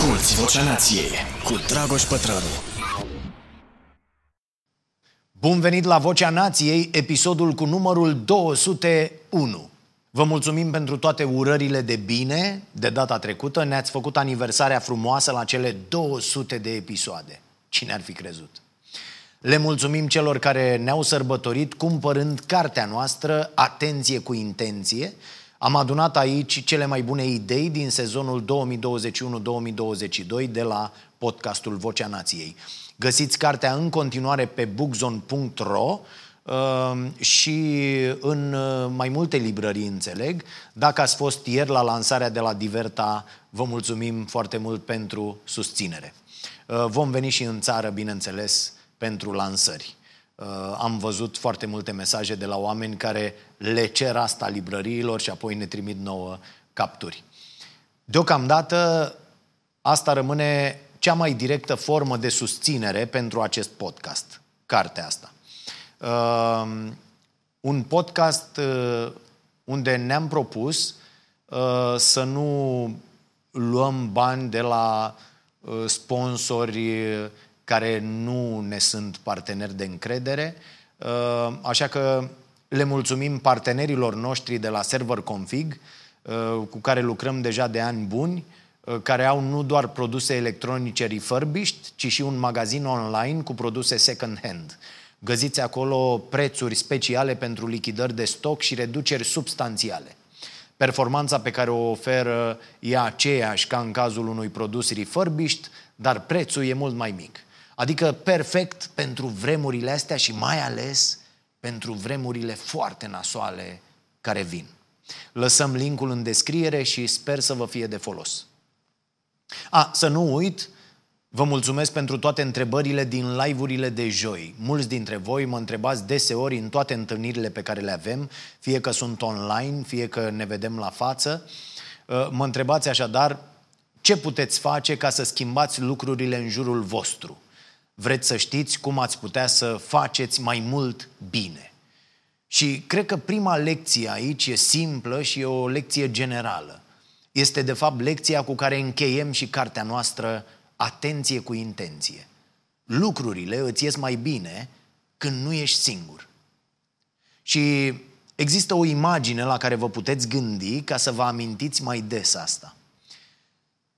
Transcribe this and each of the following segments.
Asculți Vocea Nației cu Dragoș Pătrălu. Bun venit la Vocea Nației, episodul cu numărul 201. Vă mulțumim pentru toate urările de bine de data trecută. Ne-ați făcut aniversarea frumoasă la cele 200 de episoade. Cine ar fi crezut? Le mulțumim celor care ne-au sărbătorit cumpărând cartea noastră Atenție cu intenție, am adunat aici cele mai bune idei din sezonul 2021-2022 de la podcastul Vocea Nației. Găsiți cartea în continuare pe bookzone.ro uh, și în uh, mai multe librării, înțeleg. Dacă ați fost ieri la lansarea de la Diverta, vă mulțumim foarte mult pentru susținere. Uh, vom veni și în țară, bineînțeles, pentru lansări. Uh, am văzut foarte multe mesaje de la oameni care le cer asta librăriilor și apoi ne trimit nouă capturi. Deocamdată, asta rămâne cea mai directă formă de susținere pentru acest podcast, cartea asta. Uh, un podcast uh, unde ne-am propus uh, să nu luăm bani de la uh, sponsori care nu ne sunt parteneri de încredere, uh, așa că le mulțumim partenerilor noștri de la Server Config, uh, cu care lucrăm deja de ani buni, uh, care au nu doar produse electronice refurbished, ci și un magazin online cu produse second-hand. Găsiți acolo prețuri speciale pentru lichidări de stoc și reduceri substanțiale. Performanța pe care o oferă e aceeași ca în cazul unui produs refurbished, dar prețul e mult mai mic. Adică perfect pentru vremurile astea și mai ales pentru vremurile foarte nasoale care vin. Lăsăm linkul în descriere și sper să vă fie de folos. A, să nu uit, vă mulțumesc pentru toate întrebările din live-urile de joi. Mulți dintre voi mă întrebați deseori în toate întâlnirile pe care le avem, fie că sunt online, fie că ne vedem la față. Mă întrebați așadar ce puteți face ca să schimbați lucrurile în jurul vostru vreți să știți cum ați putea să faceți mai mult bine. Și cred că prima lecție aici e simplă și e o lecție generală. Este de fapt lecția cu care încheiem și cartea noastră Atenție cu intenție. Lucrurile îți ies mai bine când nu ești singur. Și există o imagine la care vă puteți gândi ca să vă amintiți mai des asta.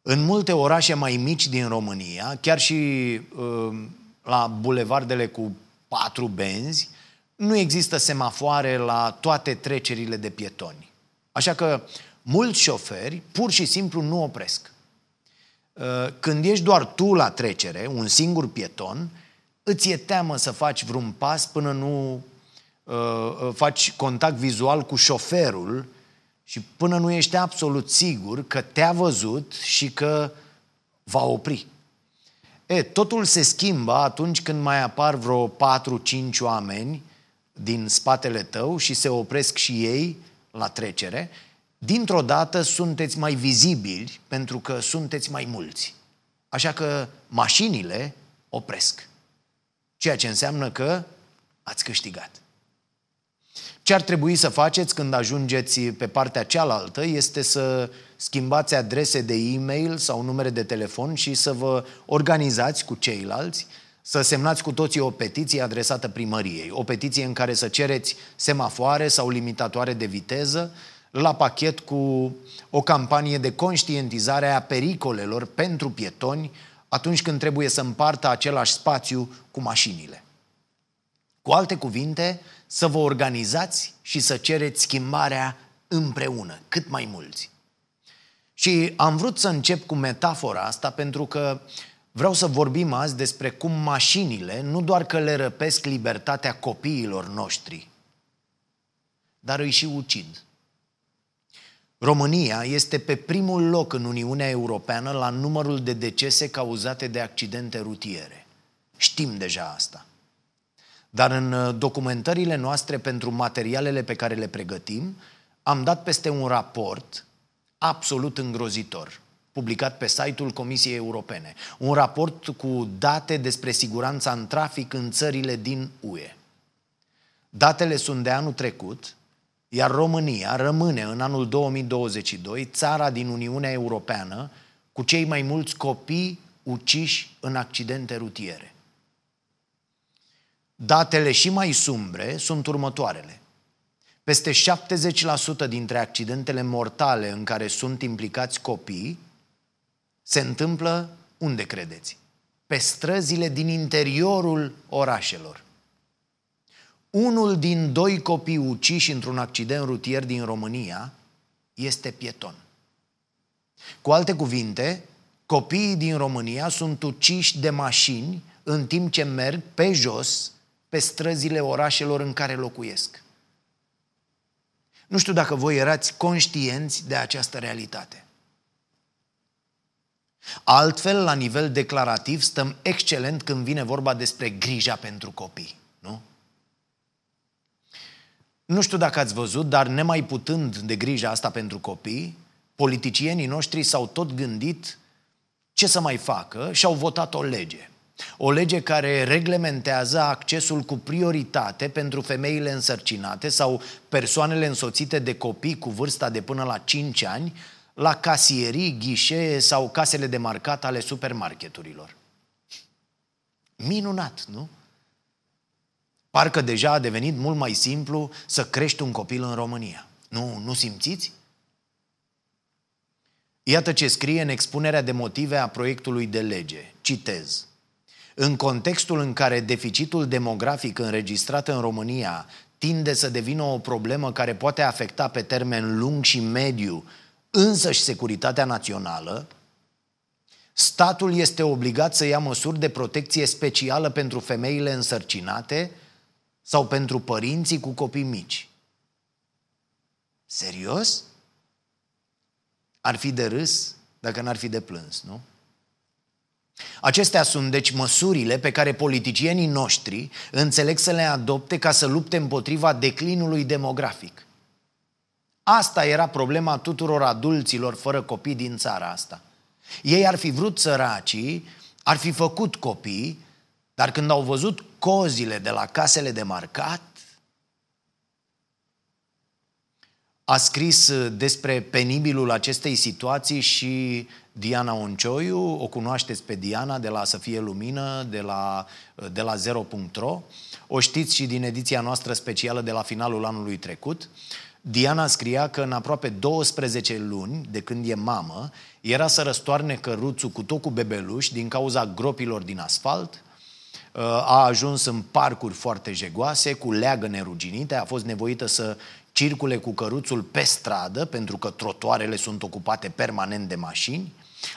În multe orașe mai mici din România, chiar și uh, la bulevardele cu patru benzi, nu există semafoare la toate trecerile de pietoni. Așa că mulți șoferi pur și simplu nu opresc. Uh, când ești doar tu la trecere, un singur pieton, îți e teamă să faci vreun pas până nu uh, uh, faci contact vizual cu șoferul și până nu ești absolut sigur că te-a văzut și că va opri. E, totul se schimbă atunci când mai apar vreo 4-5 oameni din spatele tău și se opresc și ei la trecere. Dintr-o dată sunteți mai vizibili pentru că sunteți mai mulți. Așa că mașinile opresc. Ceea ce înseamnă că ați câștigat. Ce ar trebui să faceți când ajungeți pe partea cealaltă este să schimbați adrese de e-mail sau numere de telefon și să vă organizați cu ceilalți, să semnați cu toții o petiție adresată primăriei, o petiție în care să cereți semafoare sau limitatoare de viteză, la pachet cu o campanie de conștientizare a pericolelor pentru pietoni atunci când trebuie să împartă același spațiu cu mașinile. Cu alte cuvinte, să vă organizați și să cereți schimbarea împreună, cât mai mulți. Și am vrut să încep cu metafora asta pentru că vreau să vorbim azi despre cum mașinile nu doar că le răpesc libertatea copiilor noștri, dar îi și ucid. România este pe primul loc în Uniunea Europeană la numărul de decese cauzate de accidente rutiere. Știm deja asta. Dar în uh, documentările noastre pentru materialele pe care le pregătim, am dat peste un raport absolut îngrozitor, publicat pe site-ul Comisiei Europene. Un raport cu date despre siguranța în trafic în țările din UE. Datele sunt de anul trecut, iar România rămâne în anul 2022 țara din Uniunea Europeană cu cei mai mulți copii uciși în accidente rutiere. Datele și mai sumbre sunt următoarele. Peste 70% dintre accidentele mortale în care sunt implicați copii se întâmplă unde credeți? Pe străzile din interiorul orașelor. Unul din doi copii uciși într-un accident rutier din România este pieton. Cu alte cuvinte, copiii din România sunt uciși de mașini în timp ce merg pe jos pe străzile orașelor în care locuiesc. Nu știu dacă voi erați conștienți de această realitate. Altfel, la nivel declarativ, stăm excelent când vine vorba despre grija pentru copii, nu? Nu știu dacă ați văzut, dar nemai putând de grija asta pentru copii, politicienii noștri s-au tot gândit ce să mai facă și au votat o lege. O lege care reglementează accesul cu prioritate pentru femeile însărcinate sau persoanele însoțite de copii cu vârsta de până la 5 ani la casierii, ghișee sau casele de marcat ale supermarketurilor. Minunat, nu? Parcă deja a devenit mult mai simplu să crești un copil în România. Nu, nu simțiți? Iată ce scrie în expunerea de motive a proiectului de lege. Citez. În contextul în care deficitul demografic înregistrat în România tinde să devină o problemă care poate afecta pe termen lung și mediu însăși securitatea națională, statul este obligat să ia măsuri de protecție specială pentru femeile însărcinate sau pentru părinții cu copii mici. Serios? Ar fi de râs dacă n-ar fi de plâns, nu? Acestea sunt, deci, măsurile pe care politicienii noștri înțeleg să le adopte ca să lupte împotriva declinului demografic. Asta era problema tuturor adulților fără copii din țara asta. Ei ar fi vrut săracii, ar fi făcut copii, dar când au văzut cozile de la casele de marcat, a scris despre penibilul acestei situații și Diana Oncioiu, o cunoașteți pe Diana de la Să fie lumină, de la, de la Zero.ro, o știți și din ediția noastră specială de la finalul anului trecut. Diana scria că în aproape 12 luni de când e mamă, era să răstoarne căruțul cu tot cu bebeluși din cauza gropilor din asfalt, a ajuns în parcuri foarte jegoase, cu leagă neruginite, a fost nevoită să circule cu căruțul pe stradă, pentru că trotoarele sunt ocupate permanent de mașini,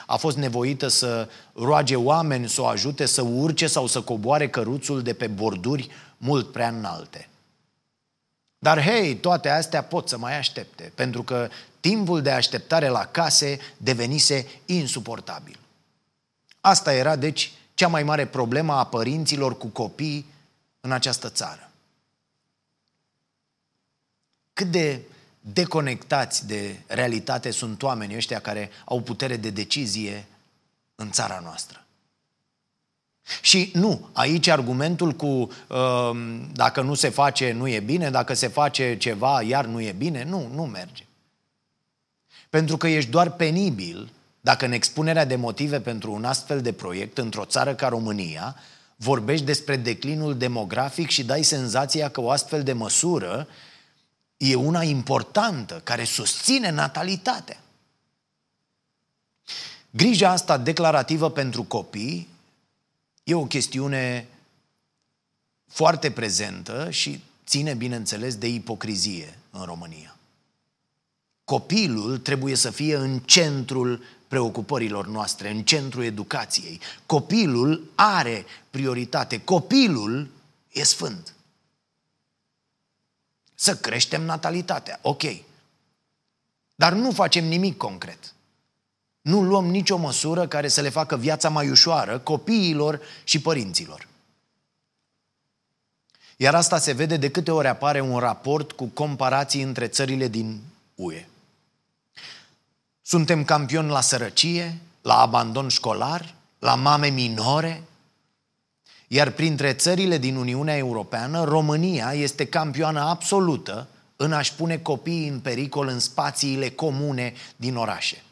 a fost nevoită să roage oameni să o ajute să urce sau să coboare căruțul de pe borduri mult prea înalte. Dar hei, toate astea pot să mai aștepte, pentru că timpul de așteptare la case devenise insuportabil. Asta era, deci, cea mai mare problemă a părinților cu copii în această țară. Cât de deconectați de realitate sunt oamenii ăștia care au putere de decizie în țara noastră. Și nu, aici argumentul cu uh, dacă nu se face nu e bine, dacă se face ceva iar nu e bine, nu, nu merge. Pentru că ești doar penibil dacă în expunerea de motive pentru un astfel de proiect într-o țară ca România vorbești despre declinul demografic și dai senzația că o astfel de măsură e una importantă, care susține natalitatea. Grija asta declarativă pentru copii E o chestiune foarte prezentă și ține, bineînțeles, de ipocrizie în România. Copilul trebuie să fie în centrul preocupărilor noastre, în centrul educației. Copilul are prioritate. Copilul e sfânt. Să creștem natalitatea, ok. Dar nu facem nimic concret. Nu luăm nicio măsură care să le facă viața mai ușoară copiilor și părinților. Iar asta se vede de câte ori apare un raport cu comparații între țările din UE. Suntem campioni la sărăcie, la abandon școlar, la mame minore, iar printre țările din Uniunea Europeană, România este campioană absolută în a-și pune copiii în pericol în spațiile comune din orașe.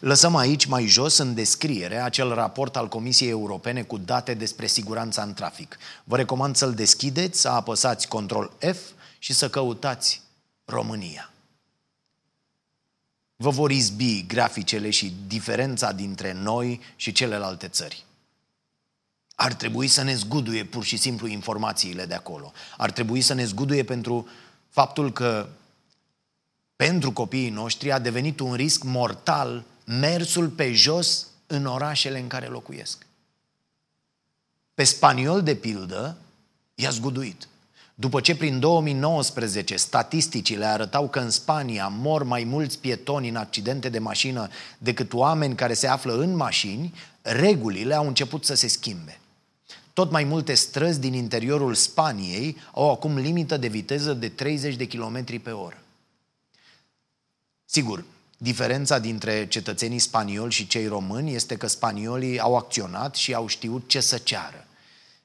Lăsăm aici mai jos în descriere acel raport al Comisiei Europene cu date despre siguranța în trafic. Vă recomand să-l deschideți, să apăsați control F și să căutați România. Vă vor izbi graficele și diferența dintre noi și celelalte țări. Ar trebui să ne zguduie pur și simplu informațiile de acolo. Ar trebui să ne zguduie pentru faptul că pentru copiii noștri a devenit un risc mortal mersul pe jos în orașele în care locuiesc. Pe spaniol, de pildă, i-a zguduit. După ce prin 2019 statisticile arătau că în Spania mor mai mulți pietoni în accidente de mașină decât oameni care se află în mașini, regulile au început să se schimbe. Tot mai multe străzi din interiorul Spaniei au acum limită de viteză de 30 de km pe oră. Sigur, diferența dintre cetățenii spanioli și cei români este că spaniolii au acționat și au știut ce să ceară.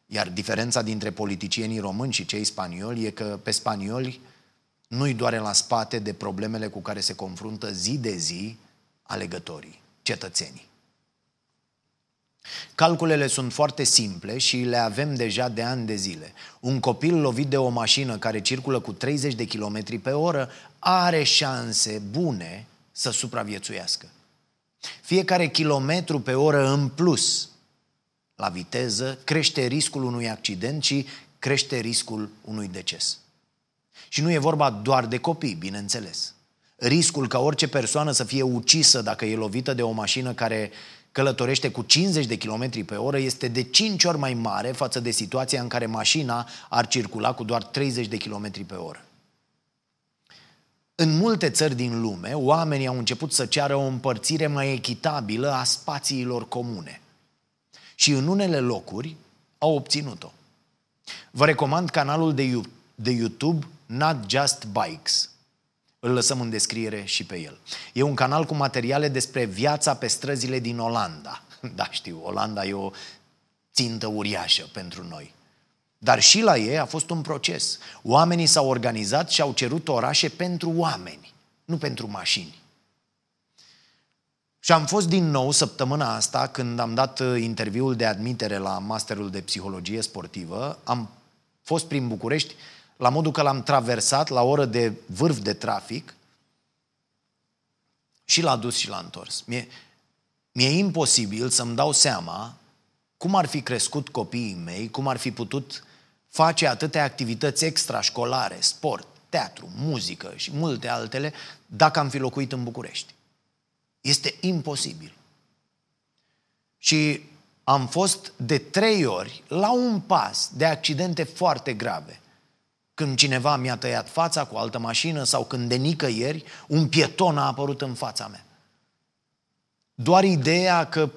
Iar diferența dintre politicienii români și cei spanioli e că pe spanioli nu-i doare la spate de problemele cu care se confruntă zi de zi alegătorii, cetățenii. Calculele sunt foarte simple și le avem deja de ani de zile. Un copil lovit de o mașină care circulă cu 30 de km pe oră are șanse bune să supraviețuiască. Fiecare kilometru pe oră în plus la viteză crește riscul unui accident și crește riscul unui deces. Și nu e vorba doar de copii, bineînțeles. Riscul ca orice persoană să fie ucisă dacă e lovită de o mașină care călătorește cu 50 de km pe oră este de 5 ori mai mare față de situația în care mașina ar circula cu doar 30 de km pe oră. În multe țări din lume, oamenii au început să ceară o împărțire mai echitabilă a spațiilor comune. Și în unele locuri au obținut-o. Vă recomand canalul de, de YouTube Not Just Bikes. Îl lăsăm în descriere și pe el. E un canal cu materiale despre viața pe străzile din Olanda. Da, știu, Olanda e o țintă uriașă pentru noi. Dar și la ei a fost un proces. Oamenii s-au organizat și au cerut orașe pentru oameni, nu pentru mașini. Și am fost din nou săptămâna asta, când am dat uh, interviul de admitere la Masterul de Psihologie Sportivă, am fost prin București la modul că l-am traversat la oră de vârf de trafic și l-a dus și l-a întors. Mie, mi-e imposibil să-mi dau seama cum ar fi crescut copiii mei, cum ar fi putut face atâtea activități extrașcolare, sport, teatru, muzică și multe altele, dacă am fi locuit în București. Este imposibil. Și am fost de trei ori la un pas de accidente foarte grave. Când cineva mi-a tăiat fața cu altă mașină sau când de nicăieri un pieton a apărut în fața mea. Doar ideea că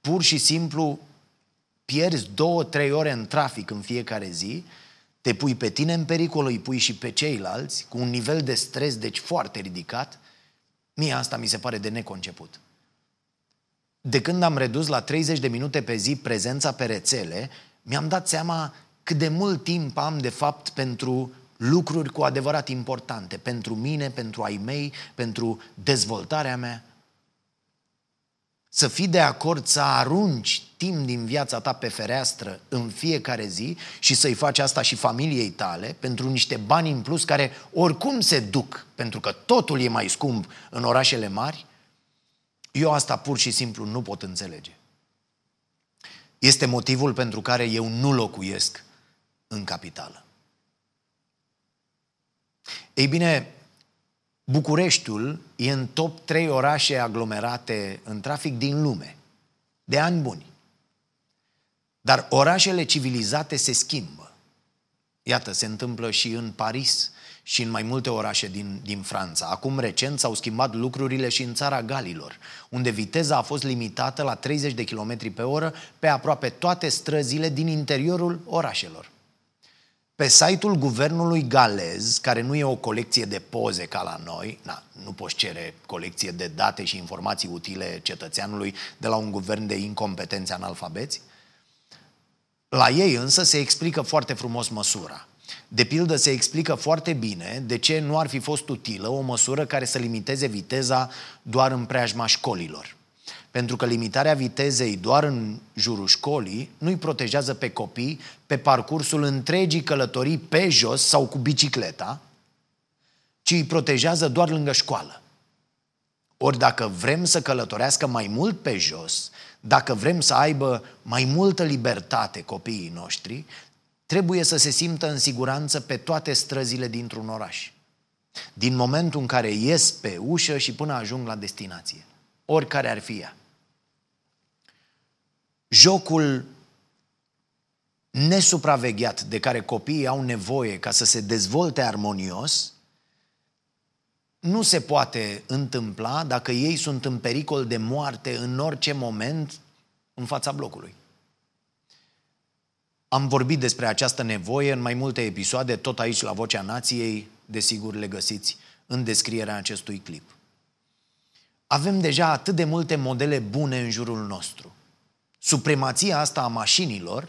pur și simplu pierzi două, trei ore în trafic în fiecare zi, te pui pe tine în pericol, îi pui și pe ceilalți, cu un nivel de stres, deci foarte ridicat, mie asta mi se pare de neconceput. De când am redus la 30 de minute pe zi prezența pe rețele, mi-am dat seama cât de mult timp am, de fapt, pentru lucruri cu adevărat importante, pentru mine, pentru ai mei, pentru dezvoltarea mea. Să fii de acord să arunci timp din viața ta pe fereastră în fiecare zi și să-i faci asta și familiei tale pentru niște bani în plus care oricum se duc, pentru că totul e mai scump în orașele mari, eu asta pur și simplu nu pot înțelege. Este motivul pentru care eu nu locuiesc în capitală. Ei bine, Bucureștiul e în top 3 orașe aglomerate în trafic din lume, de ani buni. Dar orașele civilizate se schimbă. Iată, se întâmplă și în Paris și în mai multe orașe din, din Franța. Acum recent s-au schimbat lucrurile și în țara Galilor, unde viteza a fost limitată la 30 de km pe oră pe aproape toate străzile din interiorul orașelor. Pe site-ul guvernului galez, care nu e o colecție de poze ca la noi, na, nu poți cere colecție de date și informații utile cetățeanului de la un guvern de incompetenți analfabeți, la ei însă se explică foarte frumos măsura. De pildă, se explică foarte bine de ce nu ar fi fost utilă o măsură care să limiteze viteza doar în preajma școlilor. Pentru că limitarea vitezei doar în jurul școlii nu îi protejează pe copii pe parcursul întregii călătorii pe jos sau cu bicicleta, ci îi protejează doar lângă școală. Ori dacă vrem să călătorească mai mult pe jos, dacă vrem să aibă mai multă libertate copiii noștri, trebuie să se simtă în siguranță pe toate străzile dintr-un oraș. Din momentul în care ies pe ușă și până ajung la destinație. Oricare ar fi ea. Jocul nesupravegheat de care copiii au nevoie ca să se dezvolte armonios nu se poate întâmpla dacă ei sunt în pericol de moarte în orice moment în fața blocului. Am vorbit despre această nevoie în mai multe episoade, tot aici la Vocea Nației, desigur le găsiți în descrierea acestui clip. Avem deja atât de multe modele bune în jurul nostru. Supremația asta a mașinilor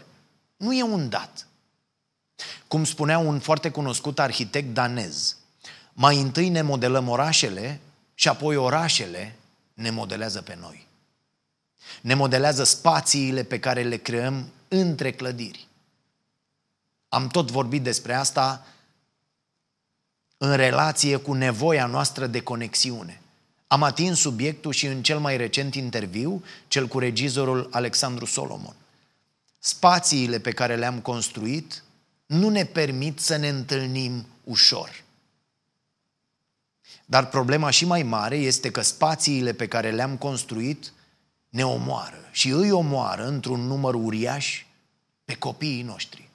nu e un dat. Cum spunea un foarte cunoscut arhitect danez, mai întâi ne modelăm orașele și apoi orașele ne modelează pe noi. Ne modelează spațiile pe care le creăm între clădiri. Am tot vorbit despre asta în relație cu nevoia noastră de conexiune. Am atins subiectul și în cel mai recent interviu, cel cu regizorul Alexandru Solomon. Spațiile pe care le-am construit nu ne permit să ne întâlnim ușor. Dar problema și mai mare este că spațiile pe care le-am construit ne omoară și îi omoară într-un număr uriaș pe copiii noștri.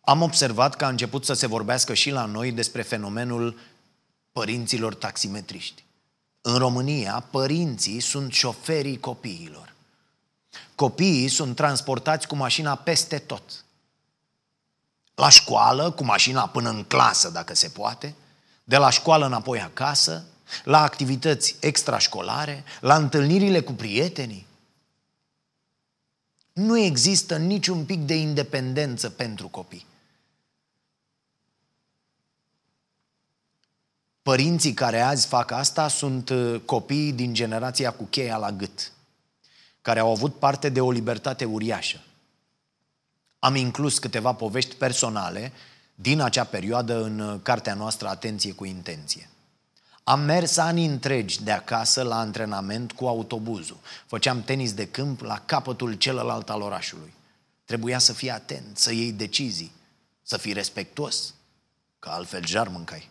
Am observat că a început să se vorbească și la noi despre fenomenul părinților taximetriști. În România, părinții sunt șoferii copiilor. Copiii sunt transportați cu mașina peste tot. La școală, cu mașina până în clasă, dacă se poate, de la școală înapoi acasă, la activități extrașcolare, la întâlnirile cu prietenii. Nu există niciun pic de independență pentru copii. Părinții care azi fac asta sunt uh, copiii din generația cu cheia la gât, care au avut parte de o libertate uriașă. Am inclus câteva povești personale din acea perioadă în uh, cartea noastră Atenție cu intenție. Am mers ani întregi de acasă la antrenament cu autobuzul. Făceam tenis de câmp la capătul celălalt al orașului. Trebuia să fii atent, să iei decizii, să fii respectuos, că altfel jar mâncai.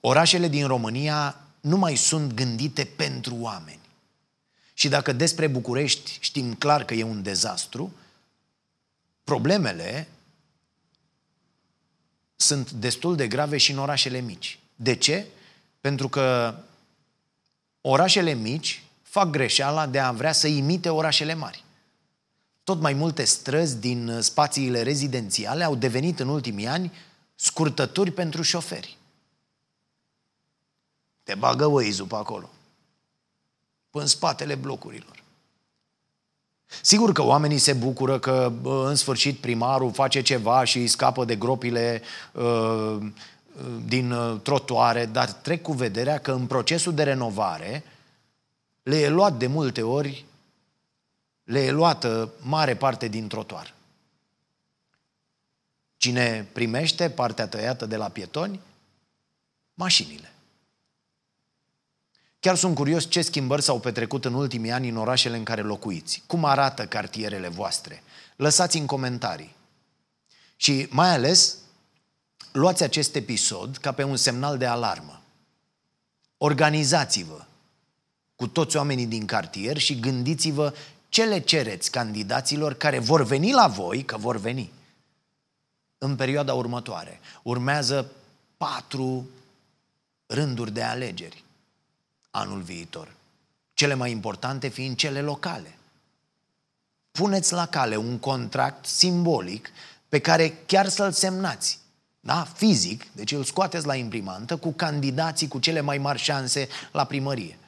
Orașele din România nu mai sunt gândite pentru oameni. Și dacă despre București știm clar că e un dezastru, problemele sunt destul de grave și în orașele mici. De ce? Pentru că orașele mici fac greșeala de a vrea să imite orașele mari. Tot mai multe străzi din spațiile rezidențiale au devenit în ultimii ani scurtături pentru șoferi. Te bagă waze pe acolo. Până în spatele blocurilor. Sigur că oamenii se bucură că în sfârșit primarul face ceva și îi scapă de gropile uh, din uh, trotuare, dar trec cu vederea că în procesul de renovare le e luat de multe ori, le e luată mare parte din trotuar. Cine primește partea tăiată de la pietoni? Mașinile. Chiar sunt curios ce schimbări s-au petrecut în ultimii ani în orașele în care locuiți. Cum arată cartierele voastre? Lăsați în comentarii. Și mai ales, luați acest episod ca pe un semnal de alarmă. Organizați-vă cu toți oamenii din cartier și gândiți-vă ce le cereți candidaților care vor veni la voi, că vor veni, în perioada următoare. Urmează patru rânduri de alegeri anul viitor. Cele mai importante fiind cele locale. Puneți la cale un contract simbolic pe care chiar să-l semnați. Da? Fizic, deci îl scoateți la imprimantă cu candidații cu cele mai mari șanse la primărie.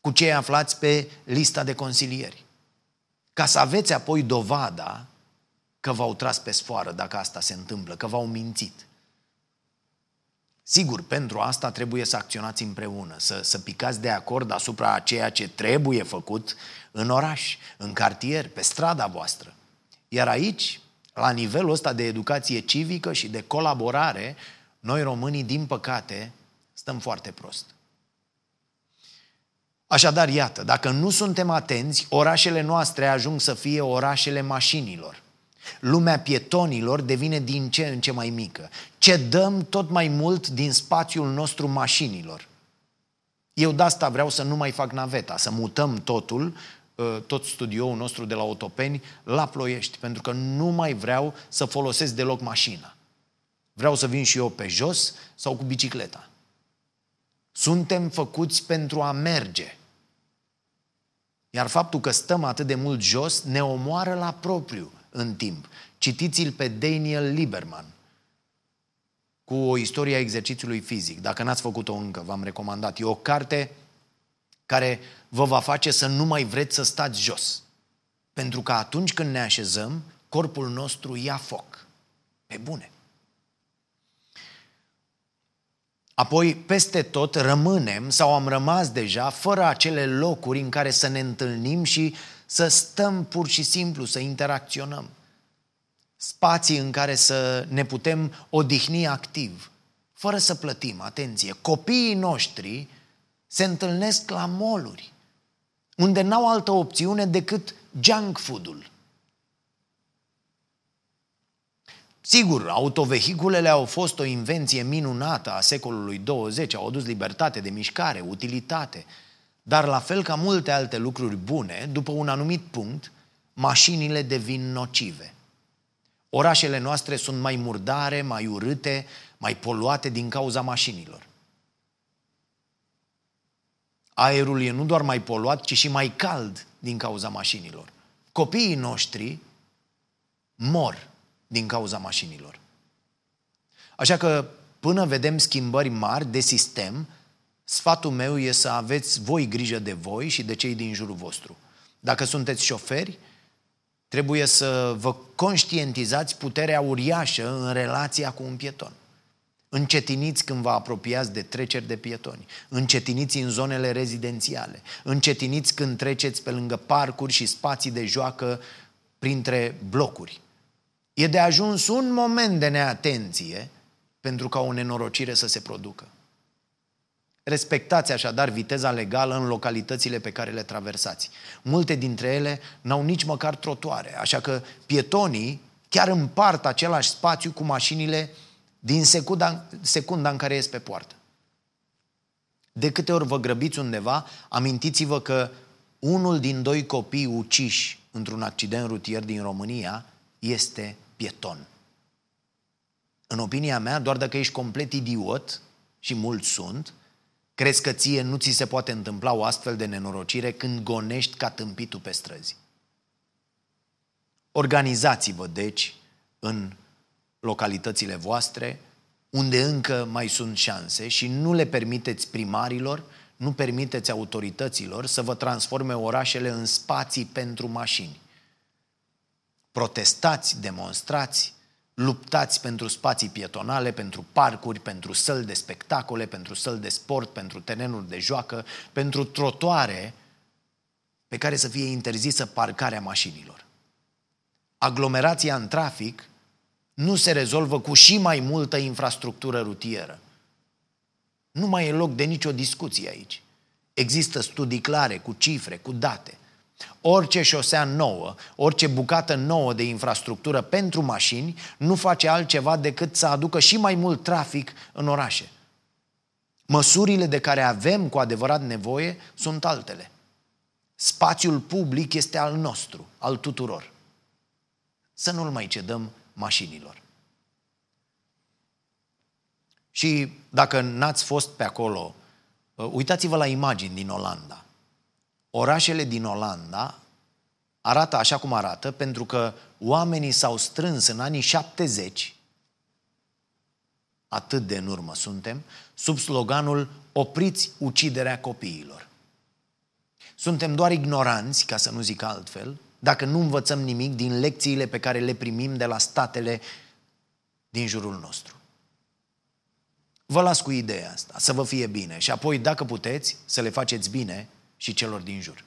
Cu cei aflați pe lista de consilieri. ca să aveți apoi dovada că v-au tras pe sfoară dacă asta se întâmplă, că v-au mințit. Sigur, pentru asta trebuie să acționați împreună, să, să picați de acord asupra a ceea ce trebuie făcut în oraș, în cartier, pe strada voastră. Iar aici, la nivelul ăsta de educație civică și de colaborare, noi românii, din păcate, stăm foarte prost. Așadar, iată, dacă nu suntem atenți, orașele noastre ajung să fie orașele mașinilor. Lumea pietonilor devine din ce în ce mai mică. Cedăm tot mai mult din spațiul nostru mașinilor. Eu de asta vreau să nu mai fac naveta, să mutăm totul, ă, tot studioul nostru de la Otopeni, la Ploiești, pentru că nu mai vreau să folosesc deloc mașina. Vreau să vin și eu pe jos sau cu bicicleta. Suntem făcuți pentru a merge. Iar faptul că stăm atât de mult jos ne omoară la propriu în timp. Citiți-l pe Daniel Lieberman cu o istorie a exercițiului fizic. Dacă n-ați făcut-o încă, v-am recomandat. E o carte care vă va face să nu mai vreți să stați jos. Pentru că atunci când ne așezăm, corpul nostru ia foc. Pe bune. Apoi, peste tot, rămânem sau am rămas deja fără acele locuri în care să ne întâlnim și să stăm pur și simplu, să interacționăm. Spații în care să ne putem odihni activ, fără să plătim. Atenție, copiii noștri se întâlnesc la moluri, unde n-au altă opțiune decât junk food-ul. Sigur, autovehiculele au fost o invenție minunată a secolului 20, au adus libertate de mișcare, utilitate, dar la fel ca multe alte lucruri bune, după un anumit punct, mașinile devin nocive. Orașele noastre sunt mai murdare, mai urâte, mai poluate din cauza mașinilor. Aerul e nu doar mai poluat, ci și mai cald din cauza mașinilor. Copiii noștri mor din cauza mașinilor. Așa că până vedem schimbări mari de sistem, sfatul meu e să aveți voi grijă de voi și de cei din jurul vostru. Dacă sunteți șoferi, trebuie să vă conștientizați puterea uriașă în relația cu un pieton. Încetiniți când vă apropiați de treceri de pietoni. Încetiniți în zonele rezidențiale. Încetiniți când treceți pe lângă parcuri și spații de joacă printre blocuri. E de ajuns un moment de neatenție pentru ca o nenorocire să se producă. Respectați așadar viteza legală în localitățile pe care le traversați. Multe dintre ele n-au nici măcar trotuare, așa că pietonii chiar împart același spațiu cu mașinile din secunda, secunda în care ies pe poartă. De câte ori vă grăbiți undeva, amintiți-vă că unul din doi copii uciși într-un accident rutier din România este pieton. În opinia mea, doar dacă ești complet idiot, și mulți sunt, crezi că ție nu ți se poate întâmpla o astfel de nenorocire când gonești ca tâmpitul pe străzi. Organizați-vă, deci, în localitățile voastre, unde încă mai sunt șanse și nu le permiteți primarilor, nu permiteți autorităților să vă transforme orașele în spații pentru mașini protestați, demonstrați, luptați pentru spații pietonale, pentru parcuri, pentru săli de spectacole, pentru săli de sport, pentru terenuri de joacă, pentru trotoare pe care să fie interzisă parcarea mașinilor. Aglomerația în trafic nu se rezolvă cu și mai multă infrastructură rutieră. Nu mai e loc de nicio discuție aici. Există studii clare, cu cifre, cu date – Orice șosea nouă, orice bucată nouă de infrastructură pentru mașini nu face altceva decât să aducă și mai mult trafic în orașe. Măsurile de care avem cu adevărat nevoie sunt altele. Spațiul public este al nostru, al tuturor. Să nu-l mai cedăm mașinilor. Și dacă n-ați fost pe acolo, uitați-vă la imagini din Olanda orașele din Olanda arată așa cum arată pentru că oamenii s-au strâns în anii 70, atât de în urmă suntem, sub sloganul Opriți uciderea copiilor. Suntem doar ignoranți, ca să nu zic altfel, dacă nu învățăm nimic din lecțiile pe care le primim de la statele din jurul nostru. Vă las cu ideea asta, să vă fie bine și apoi, dacă puteți, să le faceți bine și celor din jur.